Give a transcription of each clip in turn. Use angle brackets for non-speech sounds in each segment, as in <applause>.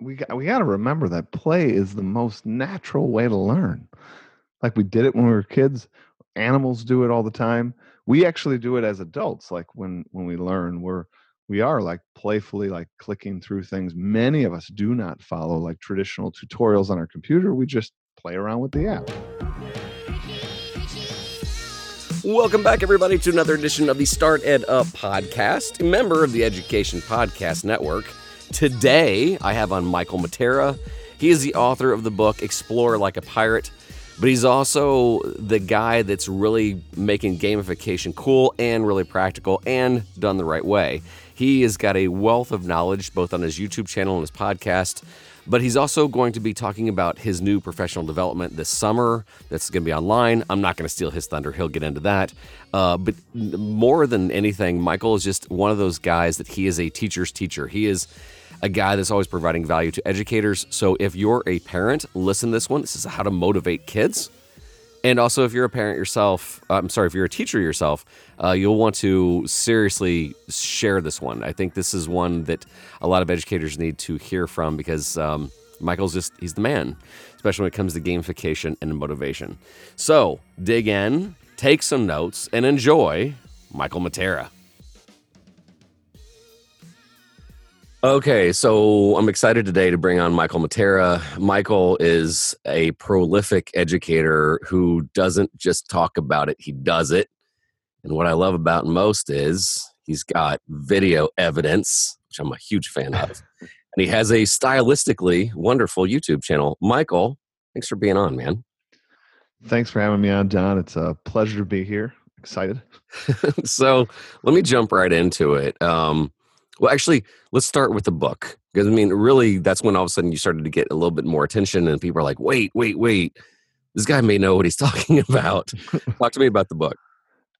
we got, we got to remember that play is the most natural way to learn. Like we did it when we were kids. Animals do it all the time. We actually do it as adults. Like when when we learn, we're we are like playfully like clicking through things. Many of us do not follow like traditional tutorials on our computer. We just play around with the app. Welcome back, everybody, to another edition of the Start Ed Up podcast, a member of the Education Podcast Network. Today, I have on Michael Matera. He is the author of the book Explore Like a Pirate, but he's also the guy that's really making gamification cool and really practical and done the right way. He has got a wealth of knowledge both on his YouTube channel and his podcast. But he's also going to be talking about his new professional development this summer that's going to be online. I'm not going to steal his thunder. He'll get into that. Uh, but more than anything, Michael is just one of those guys that he is a teacher's teacher. He is a guy that's always providing value to educators. So if you're a parent, listen to this one. This is how to motivate kids. And also, if you're a parent yourself, I'm sorry, if you're a teacher yourself, uh, you'll want to seriously share this one. I think this is one that a lot of educators need to hear from because um, Michael's just, he's the man, especially when it comes to gamification and motivation. So dig in, take some notes, and enjoy Michael Matera. Okay, so I'm excited today to bring on Michael Matera. Michael is a prolific educator who doesn't just talk about it, he does it. And what I love about most is he's got video evidence, which I'm a huge fan of. <laughs> and he has a stylistically wonderful YouTube channel. Michael, thanks for being on, man. Thanks for having me on, John. It's a pleasure to be here. Excited. <laughs> so let me jump right into it. Um, well, actually, let's start with the book because I mean, really, that's when all of a sudden you started to get a little bit more attention, and people are like, "Wait, wait, wait! This guy may know what he's <laughs> talking about." Talk to me about the book.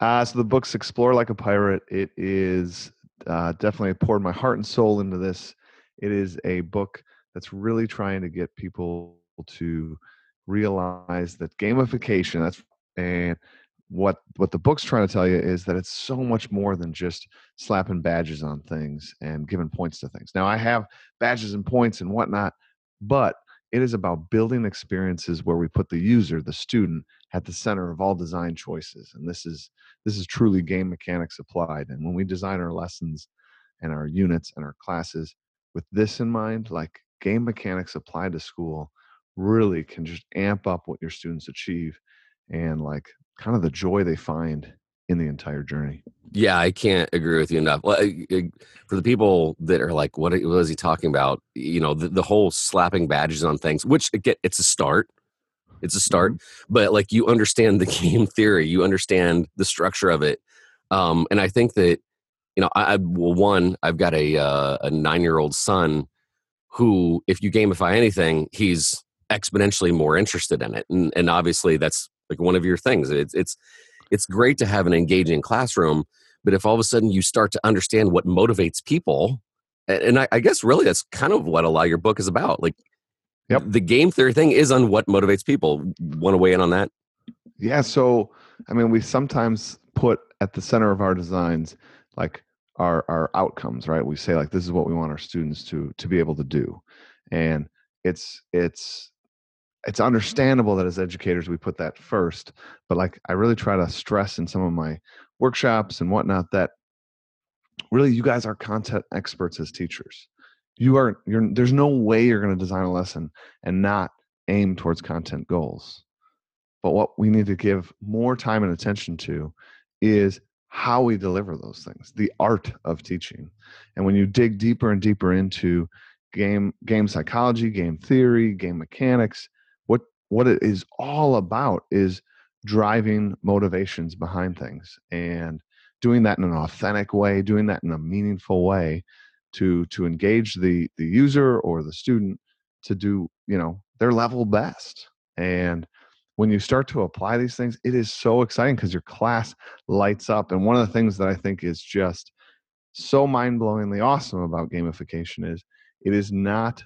Uh, so the book's "Explore Like a Pirate." It is uh, definitely poured my heart and soul into this. It is a book that's really trying to get people to realize that gamification that's and what what the book's trying to tell you is that it's so much more than just slapping badges on things and giving points to things. Now I have badges and points and whatnot, but it is about building experiences where we put the user, the student, at the center of all design choices. And this is this is truly game mechanics applied. And when we design our lessons and our units and our classes with this in mind, like game mechanics applied to school really can just amp up what your students achieve and like kind of the joy they find in the entire journey. Yeah, I can't agree with you enough. Well, for the people that are like, "What, what is he talking about?" You know, the, the whole slapping badges on things, which again, it's a start. It's a start, mm-hmm. but like you understand the <laughs> game theory, you understand the structure of it, um, and I think that you know, I, I well, one, I've got a uh, a nine year old son who, if you gamify anything, he's exponentially more interested in it, and, and obviously that's like one of your things. It's it's it's great to have an engaging classroom, but if all of a sudden you start to understand what motivates people, and I, I guess really that's kind of what a lot of your book is about. Like, yep. the game theory thing is on what motivates people. Want to weigh in on that? Yeah. So, I mean, we sometimes put at the center of our designs like our our outcomes, right? We say like this is what we want our students to to be able to do, and it's it's it's understandable that as educators we put that first but like i really try to stress in some of my workshops and whatnot that really you guys are content experts as teachers. You are you're there's no way you're going to design a lesson and not aim towards content goals. But what we need to give more time and attention to is how we deliver those things the art of teaching. And when you dig deeper and deeper into game game psychology game theory game mechanics what it is all about is driving motivations behind things and doing that in an authentic way doing that in a meaningful way to to engage the the user or the student to do you know their level best. And when you start to apply these things it is so exciting because your class lights up. And one of the things that i think is just so mind-blowingly awesome about gamification is it is not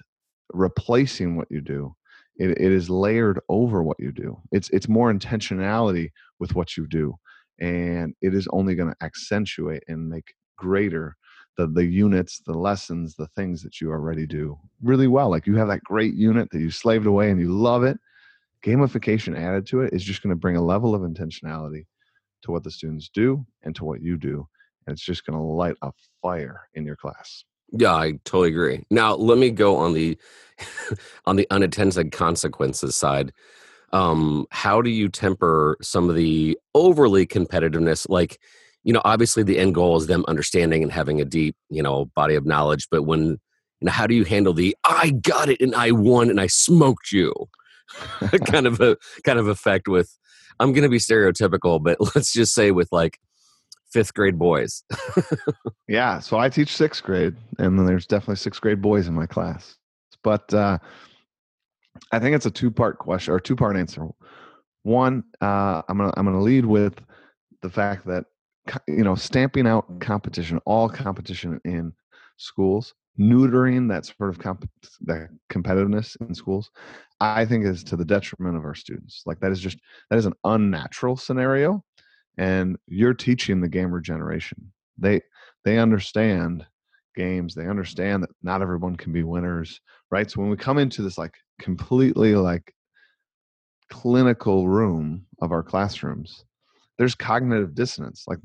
replacing what you do it, it is layered over what you do it's it's more intentionality with what you do and it is only going to accentuate and make greater the the units, the lessons, the things that you already do really well. Like you have that great unit that you slaved away and you love it. Gamification added to it is just going to bring a level of intentionality to what the students do and to what you do, and it's just going to light a fire in your class. Yeah, I totally agree. Now, let me go on the <laughs> on the unintended consequences side. Um, how do you temper some of the overly competitiveness? Like, you know, obviously the end goal is them understanding and having a deep, you know, body of knowledge. But when, you know, how do you handle the "I got it and I won and I smoked you" <laughs> kind of a kind of effect with? I'm going to be stereotypical, but <laughs> let's just say with like fifth grade boys. <laughs> yeah, so I teach sixth grade, and then there's definitely sixth grade boys in my class. But uh, I think it's a two part question or two part answer. One, uh, I'm gonna I'm gonna lead with the fact that you know stamping out competition, all competition in schools, neutering that sort of comp- that competitiveness in schools, I think is to the detriment of our students. Like that is just that is an unnatural scenario and you're teaching the gamer generation. They they understand games they understand that not everyone can be winners right? So when we come into this like completely like clinical room of our classrooms there's cognitive dissonance like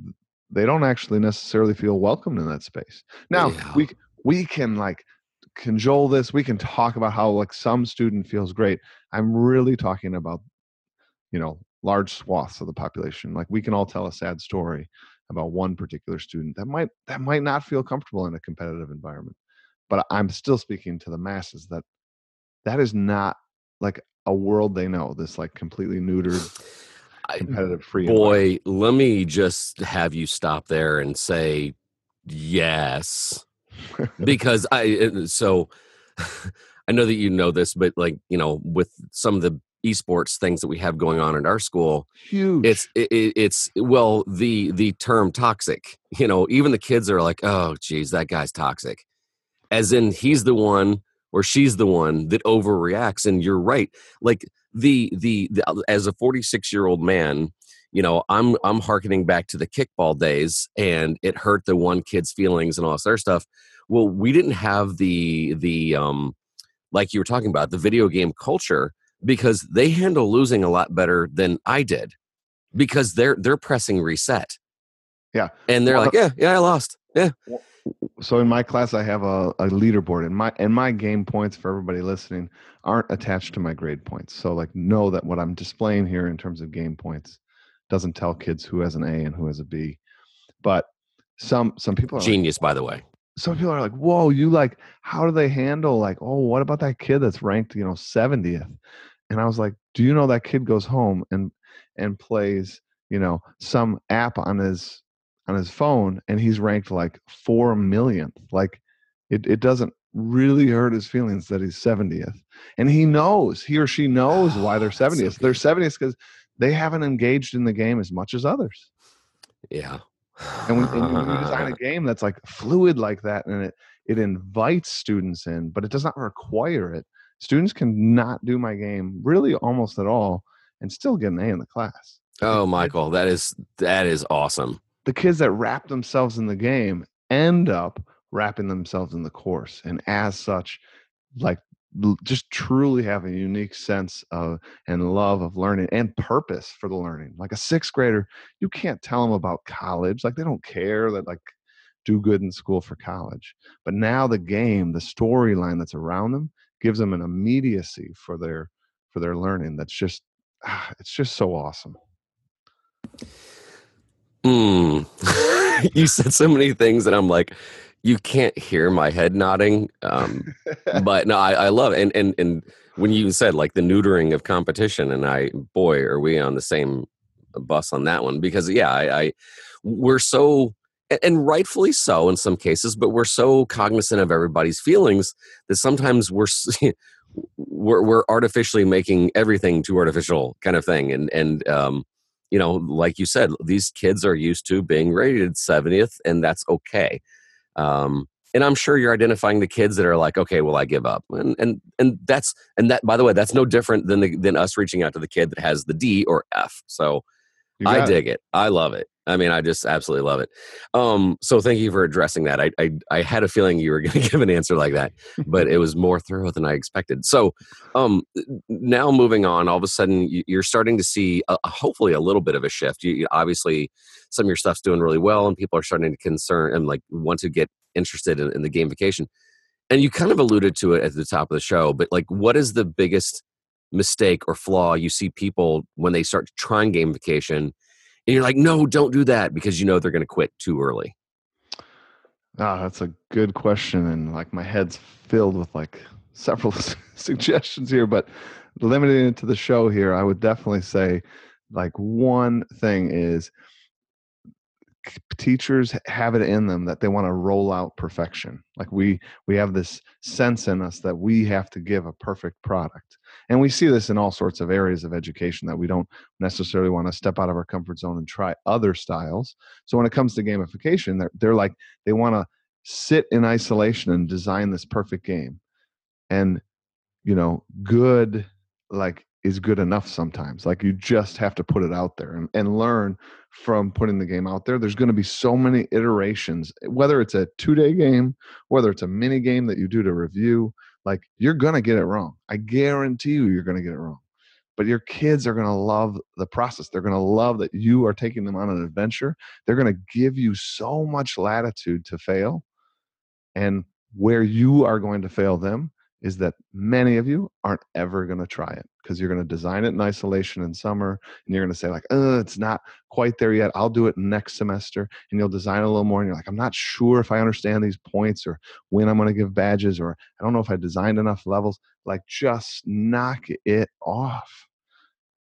they don't actually necessarily feel welcomed in that space. Now yeah. we we can like cajole this we can talk about how like some student feels great. I'm really talking about you know large swaths of the population like we can all tell a sad story about one particular student that might that might not feel comfortable in a competitive environment but i'm still speaking to the masses that that is not like a world they know this like completely neutered competitive free boy let me just have you stop there and say yes <laughs> because i uh, so <laughs> i know that you know this but like you know with some of the esports things that we have going on in our school huge. it's it, it's well the the term toxic you know even the kids are like oh geez that guy's toxic. As in he's the one or she's the one that overreacts and you're right like the the, the uh, as a 46 year old man you know i'm i'm harkening back to the kickball days and it hurt the one kid's feelings and all this other stuff. Well we didn't have the the um like you were talking about the video game culture because they handle losing a lot better than I did because they're they're pressing reset. Yeah. And they're well, like, yeah, yeah, I lost. Yeah. So in my class I have a, a leaderboard and my and my game points for everybody listening aren't attached to my grade points. So like know that what I'm displaying here in terms of game points doesn't tell kids who has an A and who has a B. But some some people genius like, by the way some people are like, whoa, you like, how do they handle like, oh, what about that kid that's ranked, you know, 70th? And I was like, do you know that kid goes home and and plays, you know, some app on his on his phone and he's ranked like four millionth. Like it, it doesn't really hurt his feelings that he's 70th. And he knows, he or she knows why they're <sighs> 70th. So they're 70th because they haven't engaged in the game as much as others. Yeah. And when, and you design a <sighs> game that's like fluid like that and it it invites students in, but it does not require it. Students can not do my game really almost at all and still get an A in the class. Oh, Michael, that is that is awesome. The kids that wrap themselves in the game end up wrapping themselves in the course, and as such, like just truly have a unique sense of and love of learning and purpose for the learning. Like a sixth grader, you can't tell them about college. Like they don't care that like do good in school for college. But now the game, the storyline that's around them gives them an immediacy for their for their learning that's just ah, it's just so awesome. Mm. <laughs> you said so many things and I'm like you can't hear my head nodding. Um, <laughs> but no, I, I love it. And, and, and when you said like the neutering of competition and I, boy, are we on the same bus on that one because yeah, I, I we're so, and rightfully so in some cases, but we're so cognizant of everybody's feelings that sometimes we're, <laughs> we're, we're artificially making everything too artificial kind of thing. And, and, um, you know, like you said, these kids are used to being rated 70th and that's okay um, and I'm sure you're identifying the kids that are like, okay, well, I give up, and and and that's and that by the way, that's no different than the, than us reaching out to the kid that has the D or F. So I dig it. it. I love it. I mean, I just absolutely love it. Um, so thank you for addressing that. I, I, I had a feeling you were <laughs> going to give an answer like that, but it was more thorough than I expected. So um, now moving on, all of a sudden you're starting to see a, hopefully a little bit of a shift. You, obviously, some of your stuff's doing really well, and people are starting to concern and like want to get interested in, in the gamification. And you kind of alluded to it at the top of the show, but like, what is the biggest mistake or flaw you see people when they start trying gamification? and you're like, no, don't do that because you know they're going to quit too early? Ah, that's a good question, and like my head's filled with like several <laughs> suggestions here, but limiting it to the show here, I would definitely say like one thing is teachers have it in them that they want to roll out perfection like we we have this sense in us that we have to give a perfect product and we see this in all sorts of areas of education that we don't necessarily want to step out of our comfort zone and try other styles so when it comes to gamification they're, they're like they want to sit in isolation and design this perfect game and you know good like is good enough sometimes. Like you just have to put it out there and, and learn from putting the game out there. There's going to be so many iterations, eh, whether it's a two day game, whether it's a mini game that you do to review, like you're going to get it wrong. I guarantee you, you're going to get it wrong. But your kids are going to love the process. They're going to love that you are taking them on an adventure. They're going to give you so much latitude to fail. And where you are going to fail them is that many of you aren't ever going to try it because you're going to design it in isolation in summer and you're going to say like oh it's not quite there yet i'll do it next semester and you'll design a little more and you're like i'm not sure if i understand these points or when i'm going to give badges or i don't know if i designed enough levels like just knock it off.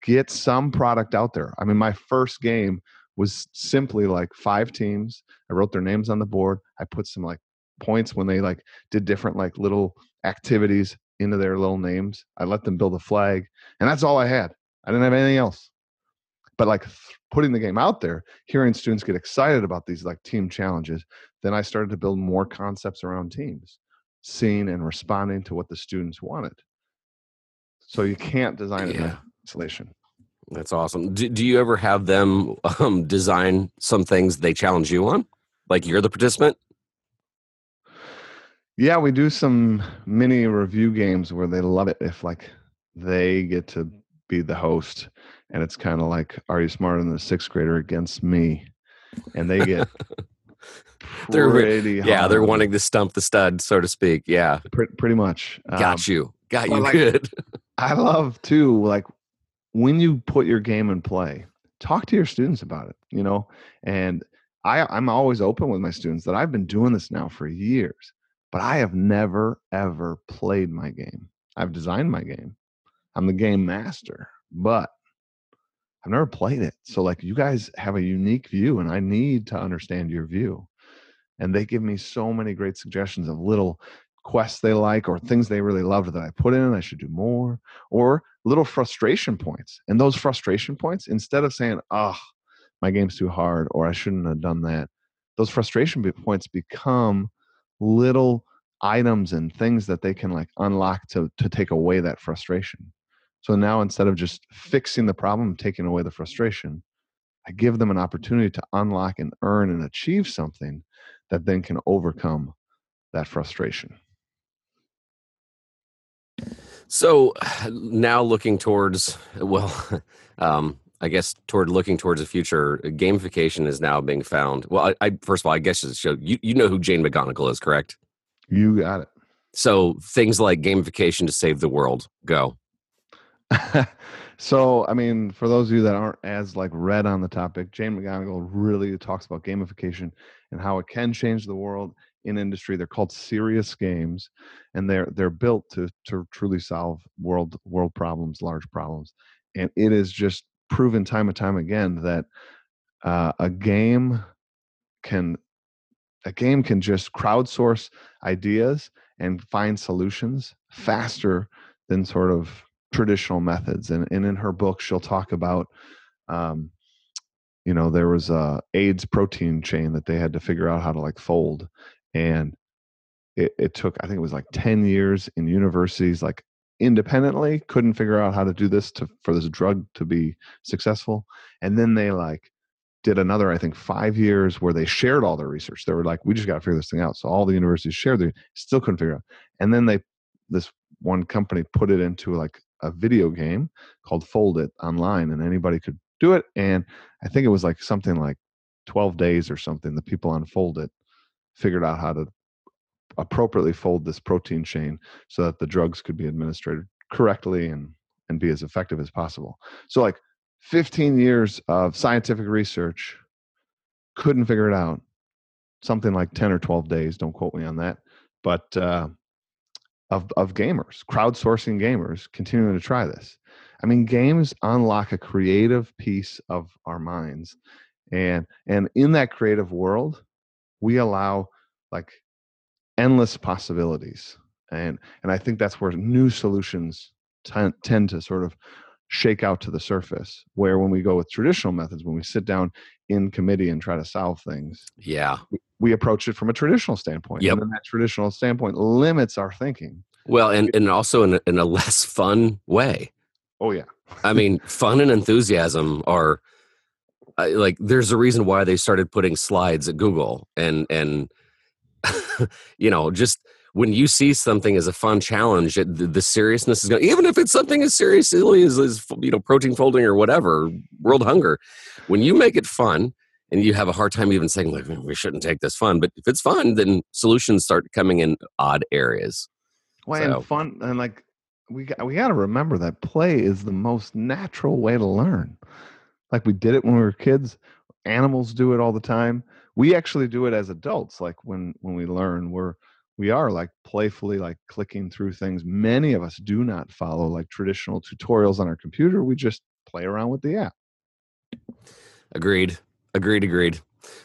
Get some product out there. I mean my first game was simply like five teams. I wrote their names on the board. I put some like points when they like did different like little activities into their little names. I let them build a flag, and that's all I had. I didn't have anything else. But like putting the game out there, hearing students get excited about these like team challenges, then I started to build more concepts around teams, seeing and responding to what the students wanted. So you can't design it yeah. in isolation. That's awesome. Do, do you ever have them um, design some things they challenge you on? Like you're the participant? Yeah, we do some mini review games where they love it if like they get to be the host and it's kind of like are you smarter than the sixth grader against me? And they get <laughs> they're pretty yeah they're wanting to stump the stud so to speak yeah. Pretty, pretty much got um, you got you like, good. <laughs> I love too like when you put your game in play talk to your students about it you know? And i i'm always open with my students that i've been doing this now for years but I have never, ever played my game. I've designed my game. I'm the game master, but I've never played it. So, like, you guys have a unique view, and I need to understand your view. And they give me so many great suggestions of little quests they like or things they really loved that I put in, I should do more, or little frustration points. And those frustration points, instead of saying, oh, my game's too hard, or I shouldn't have done that, those frustration points become little items and things that they can like unlock to to take away that frustration. So now instead of just fixing the problem, taking away the frustration, I give them an opportunity to unlock and earn and achieve something that then can overcome that frustration. So <sighs> now looking towards, well, <laughs> um, I guess toward looking towards the future, gamification is now being found. Well, I, I first of all, I guess it's show you you know who Jane McGonigal is, correct? You got it. So things like gamification to save the world, go. <laughs> so, I mean, for those of you that aren't as like read on the topic, Jane McGonigal really talks about gamification and how it can change the world in industry. They're called serious games, and they're they're built to to truly solve world world problems, large problems. And it is just proven time and time again that uh, a game can a game can just crowdsource ideas and find solutions faster than sort of traditional methods and, and in her book she'll talk about um, you know there was a aids protein chain that they had to figure out how to like fold and it, it took i think it was like 10 years in universities like independently couldn't figure out how to do this to for this drug to be successful. And then they like did another i think five years where they shared all their research. They were like we just got to figure this thing out. So all the universities shared they still couldn't figure out. And then they this one company put it into like a video game called Foldit online and anybody could do it. And i think it was like something like 12 days or something the people on Foldit figured out how to appropriately fold this protein chain so that the drugs could be administered correctly and and be as effective as possible. So like 15 years of scientific research couldn't figure it out. Something like 10 or 12 days don't quote me on that but uh, of of gamers crowdsourcing gamers continuing to try this. I mean games unlock a creative piece of our minds and and in that creative world we allow like endless possibilities and and i think that's where new solutions t- tend to sort of shake out to the surface where when we go with traditional methods when we sit down in committee and try to solve things yeah. we approach it from a traditional standpoint yep. and that traditional standpoint limits our thinking. Well and and also in a, in a less fun way. Oh yeah. I mean fun and enthusiasm are uh, like there's a reason why they started putting slides at google and and <laughs> you know, just when you see something as a fun challenge, it, the, the, seriousness is going. Even if it's something as seriously as, as you know, protein folding or whatever, world hunger, when you make it fun and you have a hard time even saying like we shouldn't take this fun, but if it's fun, then solutions start coming in odd areas. Well, so. and fun and like we got, we got to remember that play is the most natural way to learn. Like we did it when we were kids. Animals do it all the time. We actually do it as adults like when when we learn we're we are like playfully like clicking through things. Many of us do not follow like traditional tutorials on our computer we just play around with the app. Agreed. Agreed agreed.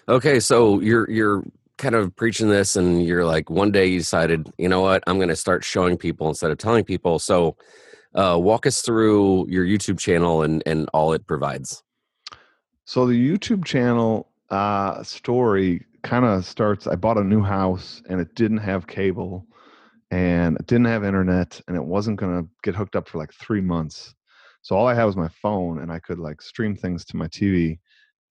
Okay so you're you're kind of preaching this and you're like one day you decided you know what? I'm going to start showing people instead of telling people. So uh, walk us through your youtube channel and and all it provides so the youtube channel uh, story kind of starts. I bought a new house and it didn't have cable and it didn't have internet and it wasn't to get hooked up for like three months. So all I had was my phone and I could like stream things to my TV.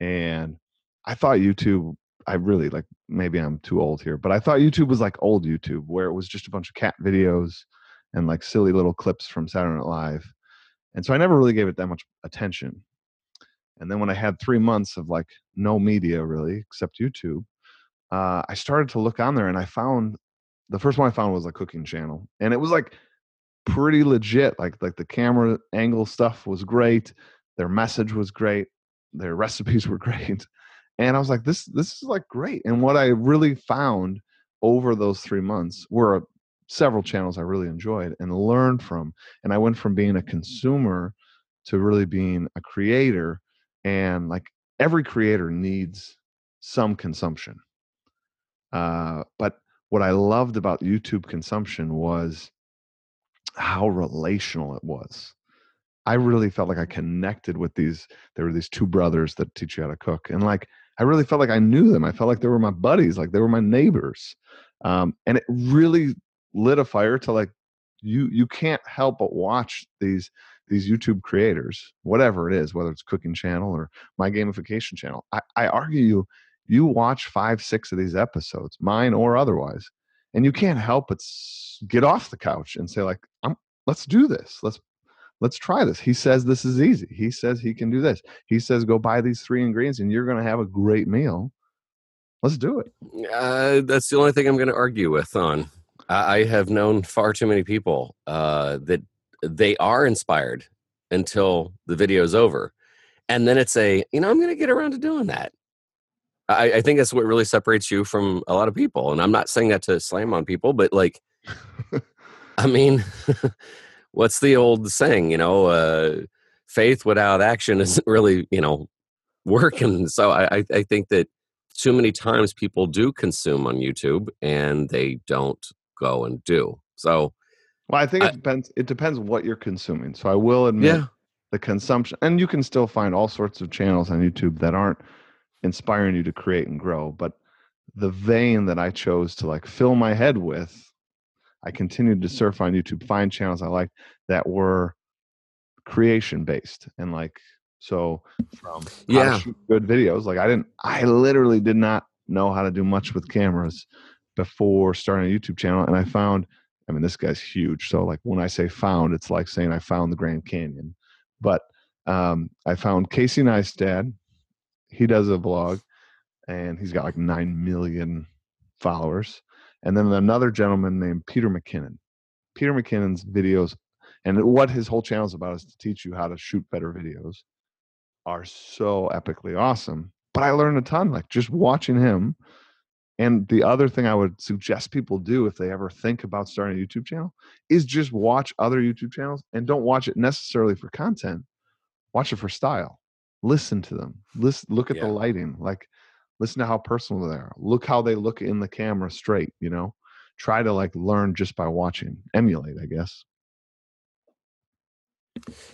And I thought YouTube, I really like, maybe I'm too old here, but I thought YouTube was like old YouTube where it was just a bunch of cat videos and like silly little clips from Saturday Night Live. And so I never really gave it that much attention. And then when I had three months of like no media really except YouTube, uh, I started to look on there and I found the first one I found was a cooking channel, and it was like pretty legit. Like like the camera angle stuff was great, their message was great, their <laughs> recipes were great, and I was like, this this is like great. And what I really found over those three months were several channels I really enjoyed and learned from, and I went from being a consumer to really being a creator and like every creator needs some consumption. Uh, but what i loved about youtube consumption was how relational it was. I really felt like i connected with these there were these two brothers that teach you how to cook and like i really felt like i knew them. I felt like they were my buddies like they were my neighbors. Um, and it really lit a fire to like you you can't help but watch these these YouTube creators, whatever it is, whether it's cooking channel or my gamification channel, I, I argue you, you watch five, six of these episodes, mine or otherwise, and you can't help but get off the couch and say like, I'm, let's do this. Let's let's try this. He says this is easy. He says he can do this. He says go buy these three ingredients and you're going to have a great meal. Let's do it. Uh, that's the only thing I'm going to argue with on. I have known far too many people uh, that they are inspired until the video is over. And then it's a, you know, I'm going to get around to doing that. I, I, think that's what really separates you from a lot of people. And I'm not saying that to slam on people, but like, <laughs> I mean, <laughs> what's the old saying, you know, uh, faith without action <laughs> isn't really, you know, working. So I, I think that too many times people do consume on YouTube and they don't go and do. So well, I think it depends. It depends what you're consuming. So I will admit yeah. the consumption, and you can still find all sorts of channels on YouTube that aren't inspiring you to create and grow. But the vein that I chose to like fill my head with, I continued to surf on YouTube, find channels I liked that were creation based and like so from Yeah. good videos. Like I didn't, I literally did not know how to do much with cameras before starting a YouTube channel, and I found. I mean, this guy's huge. So like when I say found, it's like saying I found the Grand Canyon. But um, I found Casey Neistat. He does a vlog, and he's got like nine million followers. And then another gentleman named Peter McKinnon. Peter McKinnon's videos, and what his whole channel is about is to teach you how to shoot better videos, are so epically awesome. But I learned a ton, like just watching him. And the other thing I would suggest people do if they ever think about starting a YouTube channel is just watch other YouTube channels and don't watch it necessarily for content. Watch it for style. Listen to them. Listen, look at Yeah. the lighting. Like, listen to how personal they are. Look how they look in the camera straight. You know, try to like learn just by watching. Emulate, I guess.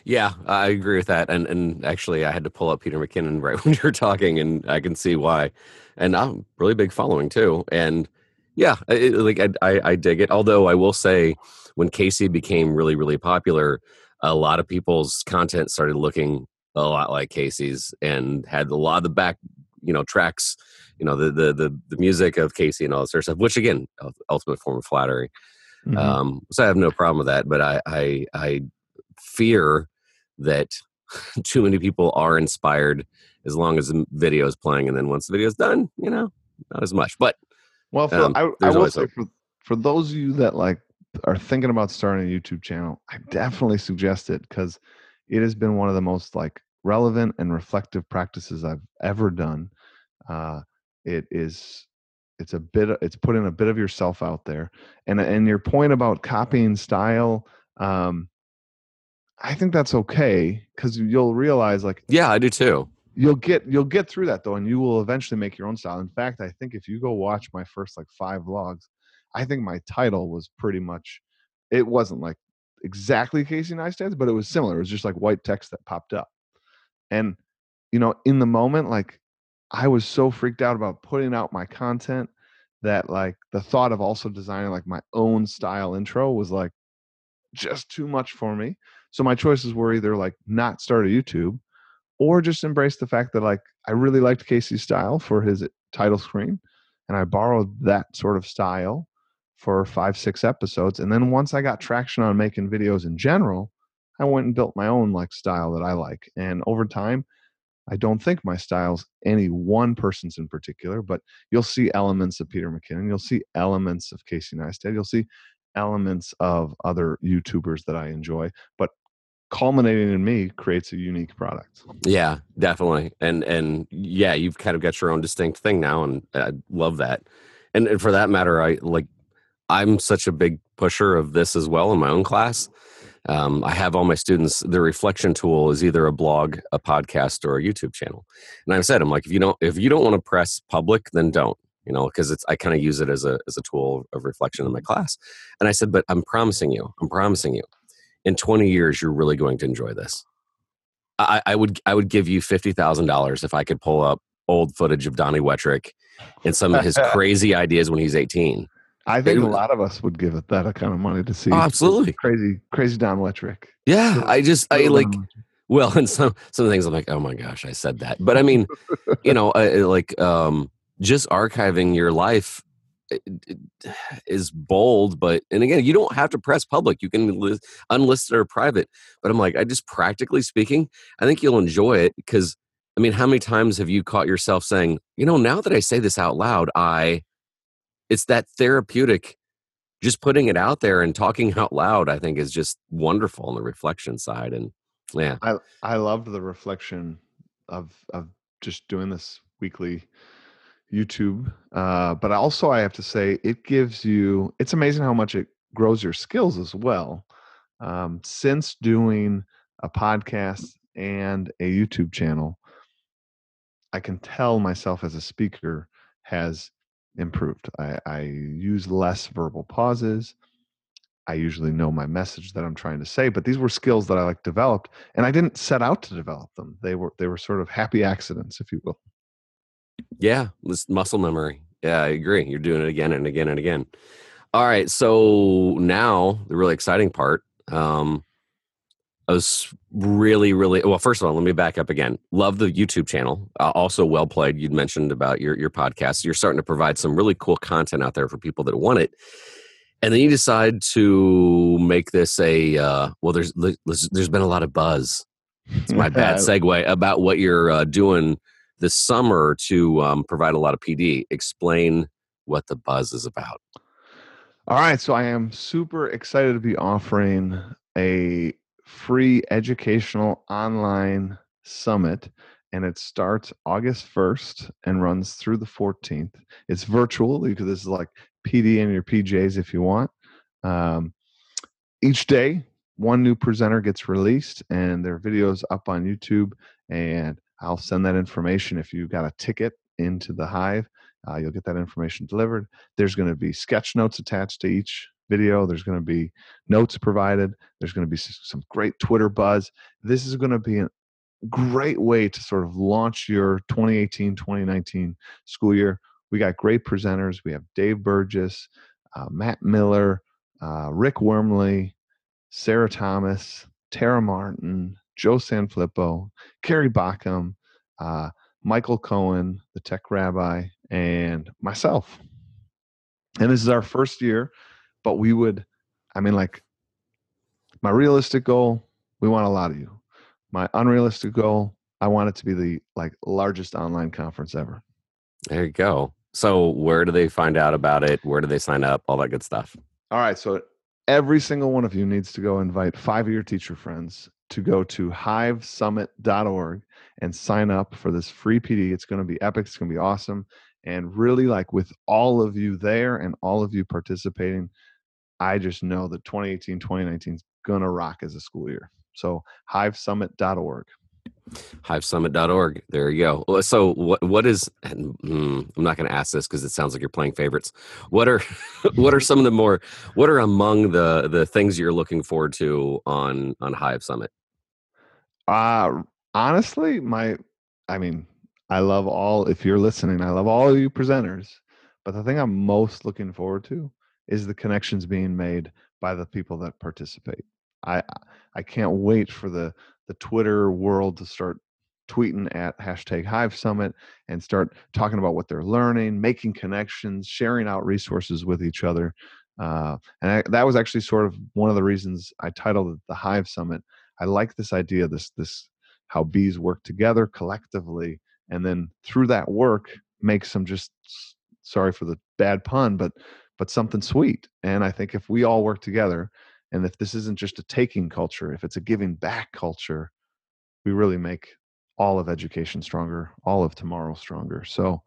Yeah, I agree with that. And and actually, I had to pull up Peter McKinnon <laughs> right when you were talking, and I can see why. And I'm really big following too. And yeah, it, like I, I I dig it. Although I will say, when Casey became really really popular, a lot of people's content started looking a lot like Casey's, and had a lot of the back you know tracks, you know the the the, the music of Casey and all this sort of stuff. Which again, ultimate form of flattery. Mhm. Um, so I have no problem with that, but I I, I fear that <laughs> too many people are inspired as long as the video is playing, and then once the video is done, you know, not as much. But Well, for, Um, I, I will say for for those of you that like are thinking about starting a YouTube channel, I definitely suggest it because it has been one of the most like relevant and reflective practices I've ever done. Uh, it is it's a bit it's putting a bit of yourself out there, and and your point about copying style. Um, I think that's okay because you'll realize like yeah, I do too. you'll get you'll get through that though and you will eventually make your own style. In fact i think if you go watch my first like five vlogs i think my title was pretty much it wasn't like exactly casey neistat's but it was similar. It was just like white text that popped up. And you know in the moment like i was so freaked out about putting out my content that like the thought of also designing like my own style intro was like just too much for me so my choices were either like not start a youtube or just embrace the fact that like I really liked Casey's style for his title screen, and I borrowed that sort of style for five six episodes. And then once I got traction on making videos in general, I went and built my own like style that I like. And over time, I don't think my style's any one person's in particular, but you'll see elements of Peter McKinnon, you'll see elements of Casey Neistat, you'll see elements of other YouTubers that I enjoy, but culminating in me creates a unique product. Yeah, definitely. And and yeah, you've kind of got your own distinct thing now, and I love that. And, and for that matter, I like I'm such a big pusher of this as well in my own class. Um, I have all my students. The reflection tool is either a blog, a podcast, or a YouTube channel. And I've said, I'm like, if you don't, if you don't want to press public, then don't. You know, because it's I kind of use it as a as a tool of reflection in my class. And I said, but I'm promising you, I'm promising you, in 20 years, you're really going to enjoy this. I, I would I would give you fifty thousand dollars if I could pull up old footage of Donnie Wettrick and some of his <laughs> crazy ideas when he's 18. I think It a lot of us would give it that kind of money to see. Oh, absolutely. crazy, crazy Don Wettrick. Yeah, I just I like well, <laughs> and some some things I'm like, oh my gosh, I said that. But I mean, you <laughs> know, I, I like um, just archiving your life is bold, but and again, you don't have to press public. You can list, unlisted or private. But I'm like, I just practically speaking, I think you'll enjoy it because I mean, how many times have you caught yourself saying, you know, now that I say this out loud, I it's that therapeutic. Just putting it out there and talking <laughs> out loud, I think, is just wonderful on the reflection side. And yeah, I I loved the reflection of of just doing this weekly YouTube. Uh, but also, I have to say, it gives you. It's amazing how much it grows your skills as well. Um, since doing a podcast and a YouTube channel, I can tell myself as a speaker has improved. I, I use less verbal pauses. I usually know my message that I'm trying to say, but these were skills that I like developed, and I didn't set out to develop them. They were they were sort of happy accidents, if you will. Yeah, this muscle memory. Yeah, I agree. You're doing it again and again and again. All right. So now the really exciting part. Um, I was really, really well. First of all, let me back up again. Love the YouTube channel. Uh, also, well played. You'd mentioned about your your podcast. You're starting to provide some really cool content out there for people that want it. And then you decide to make this a uh, well. There's there's been a lot of buzz. It's my bad <laughs> segue about what you're uh, doing this summer to um, provide a lot of PD. Explain what the buzz is about. All right, so I am super excited to be offering a free educational online summit and it starts August 1st and runs through the 14th. It's virtual because this is like PD in your PJs if you want. Um, each day, one new presenter gets released and their videos up on YouTube. And I'll send that information if you got a ticket into the Hive. Uh, you'll get that information delivered. There's going to be sketch notes attached to each video. There's going to be notes provided. There's going to be some great Twitter buzz. This is going to be a great way to sort of launch your 2018 2019 school year. We got great presenters. We have Dave Burgess, uh, Matt Miller, uh, Rick Wormeli, Sarah Thomas, Tara Martin, Joe Sanfelippo, Carrie Baughcum, uh, Michael Cohen, the tech rabbi, and myself. And this is our first year, but we would, I mean, like, my realistic goal, we want a lot of you. My unrealistic goal, I want it to be the like largest online conference ever. There you go. So where do they find out about it? Where do they sign up? All that good stuff. All right. So every single one of you needs to go invite five of your teacher friends to go to hivesummit.org and sign up for this free PD. It's going to be epic. It's going to be awesome and really like with all of you there and all of you participating i just know that 2018 2019 is gonna rock as a school year. So hivesummit.org hivesummit.org there you go. So what what is mm, i'm not going to ask this because it sounds like you're playing favorites. What are <laughs> what are some of the more what are among the the things you're looking forward to on on hive summit uh honestly my i mean I love all, if you're listening, I love all you presenters. But the thing I'm most looking forward to is the connections being made by the people that participate. I I can't wait for the the Twitter world to start tweeting at hashtag Hive Summit and start talking about what they're learning, making connections, sharing out resources with each other. Uh, and I, that was actually sort of one of the reasons I titled it the Hive Summit. I like this idea, this this how bees work together collectively and then through that work make some just sorry for the bad pun but but something sweet. And i think if we all work together and if this isn't just a taking culture if it's a giving back culture we really make all of education stronger all of tomorrow stronger. So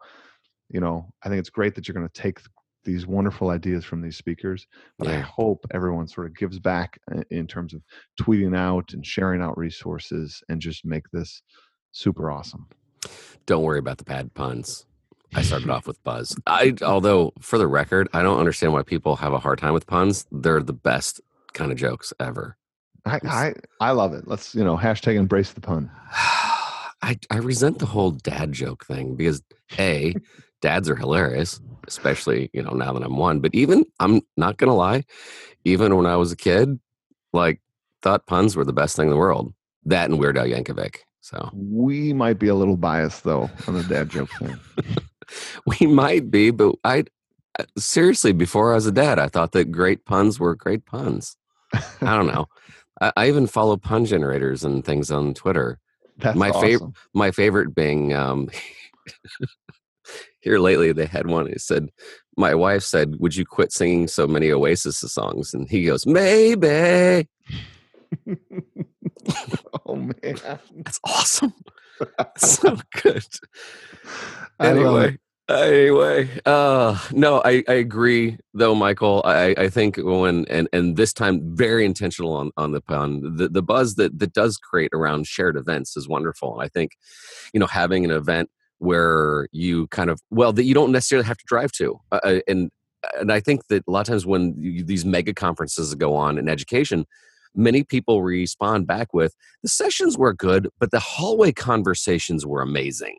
you know i think it's great that you're going to take these wonderful ideas from these speakers but yeah. i hope everyone sort of gives back uh, in terms of tweeting out and sharing out resources and just make this super awesome don't worry about the bad puns. I started <laughs> off with buzz. I although for the record, I don't understand why people have a hard time with puns. They're the best kind of jokes ever. I I, I love it. Let's you know hashtag embrace the pun. <sighs> I I resent the whole dad joke thing because a dads are hilarious, especially you know now that I'm one. But even I'm not gonna lie, even when I was a kid, like thought puns were the best thing in the world. That and Weird Al Yankovic. So we might be a little biased though on the dad joke thing. <laughs> we might be, but I uh, seriously before I was a dad, I thought that great puns were great puns. I don't know. <laughs> I, I, even follow pun generators and things on Twitter. That's my awesome. favorite. My favorite being um, <laughs> here lately. They had one. It said, "My wife said, would you quit singing so many Oasis songs?" And he goes, "Maybe." <laughs> oh man, that's awesome. <laughs> that's so good. Anyway, anyway, uh, no, I, I agree though, Michael. I, I think when and and this time very intentional on on the pun. The the buzz that that does create around shared events is wonderful. and I think, you know, having an event where you kind of well that you don't necessarily have to drive to, uh, uh and and I think that a lot of times when you, these mega conferences go on in education, many people respond back with the sessions were good, but the hallway conversations were amazing.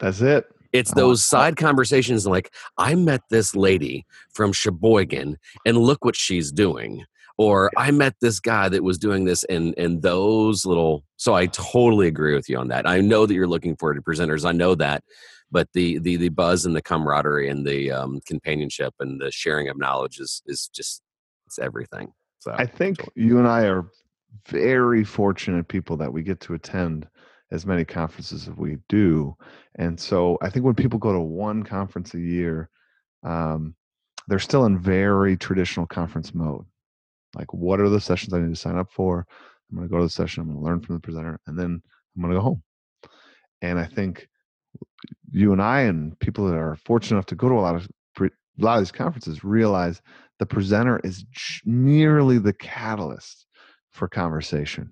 That's it. It's those side conversations like, I met this lady from Sheboygan and look what she's doing. Or I met this guy that was doing this and and those little so I totally agree with you on that. I know that you're looking forward to presenters. I know that. But the the the buzz and the camaraderie and the um, companionship and the sharing of knowledge is is just it's everything. So I think you and I are very fortunate people that we get to attend as many conferences as we do. And so I think when people go to one conference a year, um, they're still in very traditional conference mode. Like, what are the sessions I need to sign up for? I'm going to go to the session, I'm going to learn from the presenter, and then I'm going to go home. And I think you and I and people that are fortunate enough to go to a lot of a lot of these conferences realize the presenter is merely the catalyst for conversation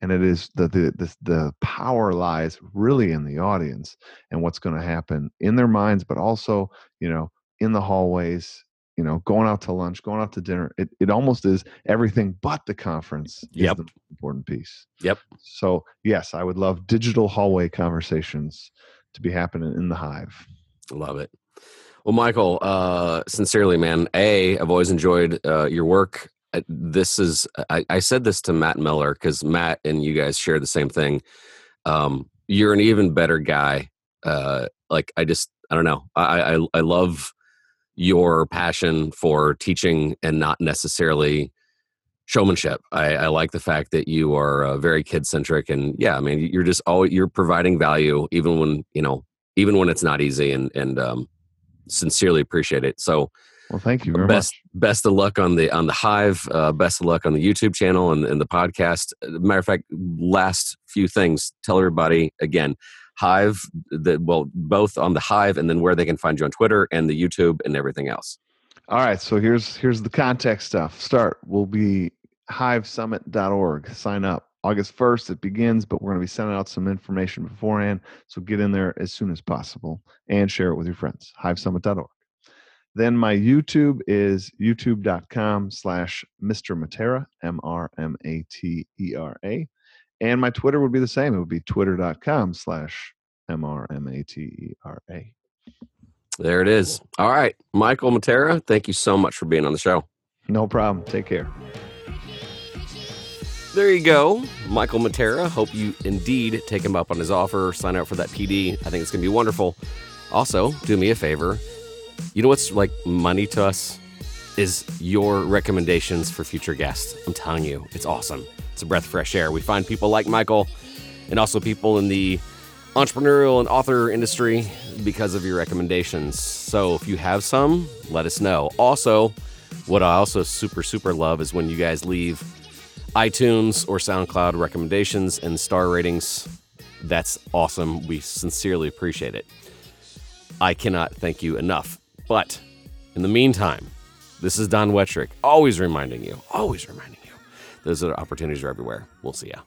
and it is the the the, the power lies really in the audience and what's going to happen in their minds but also you know in the hallways you know going out to lunch going out to dinner it, it almost is everything but the conference Yep. is the important piece Yep. so yes i would love digital hallway conversations to be happening in the hive Love it. Well, Michael, uh, sincerely, man, A, I've always enjoyed uh, your work. Uh, This is, I, I said this to Matt Miller because Matt and you guys share the same thing. Um, you're an even better guy. Uh, like, I just, I don't know. I, I, I love your passion for teaching and not necessarily showmanship. I, I like the fact that you are uh, very kid centric and yeah, I mean, you're just always, you're providing value even when, you know, even when it's not easy and and um, sincerely appreciate it. So well thank you very best much best of luck on the on the Hive. Uh, best of luck on the YouTube channel and, and the podcast. Matter of fact, last few things. Tell everybody again. Hive, the, well, both on the Hive and then where they can find you on Twitter and the YouTube and everything else. All right, so here's here's the context stuff. Start will be hivesummit.org. Sign up. August 1st it begins, but we're going to be sending out some information beforehand, so get in there as soon as possible and share it with your friends. hivesummit.org. Then my YouTube is youtube.com slash Mr. Matera, M-R-M-A-T-E-R-A. And my Twitter would be the same. It would be twitter.com slash M-R-M-A-T-E-R-A. There it is. All right, Michael Matera, thank you so much for being on the show. No problem. Take care. There you go, Michael Matera. Hope you indeed take him up on his offer. Sign up for that PD. I think it's going to be wonderful. Also, do me a favor. You know what's like money to us? Is your recommendations for future guests. I'm telling you, it's awesome. It's a breath of fresh air. We find people like Michael and also people in the entrepreneurial and author industry because of your recommendations. So if you have some, let us know. Also, what I also super, super love is when you guys leave iTunes or SoundCloud recommendations and star ratings. That's awesome. We sincerely appreciate it. I cannot thank you enough. But in the meantime, this is Don Wettrick, always reminding you, always reminding you, those opportunities are everywhere. We'll see ya.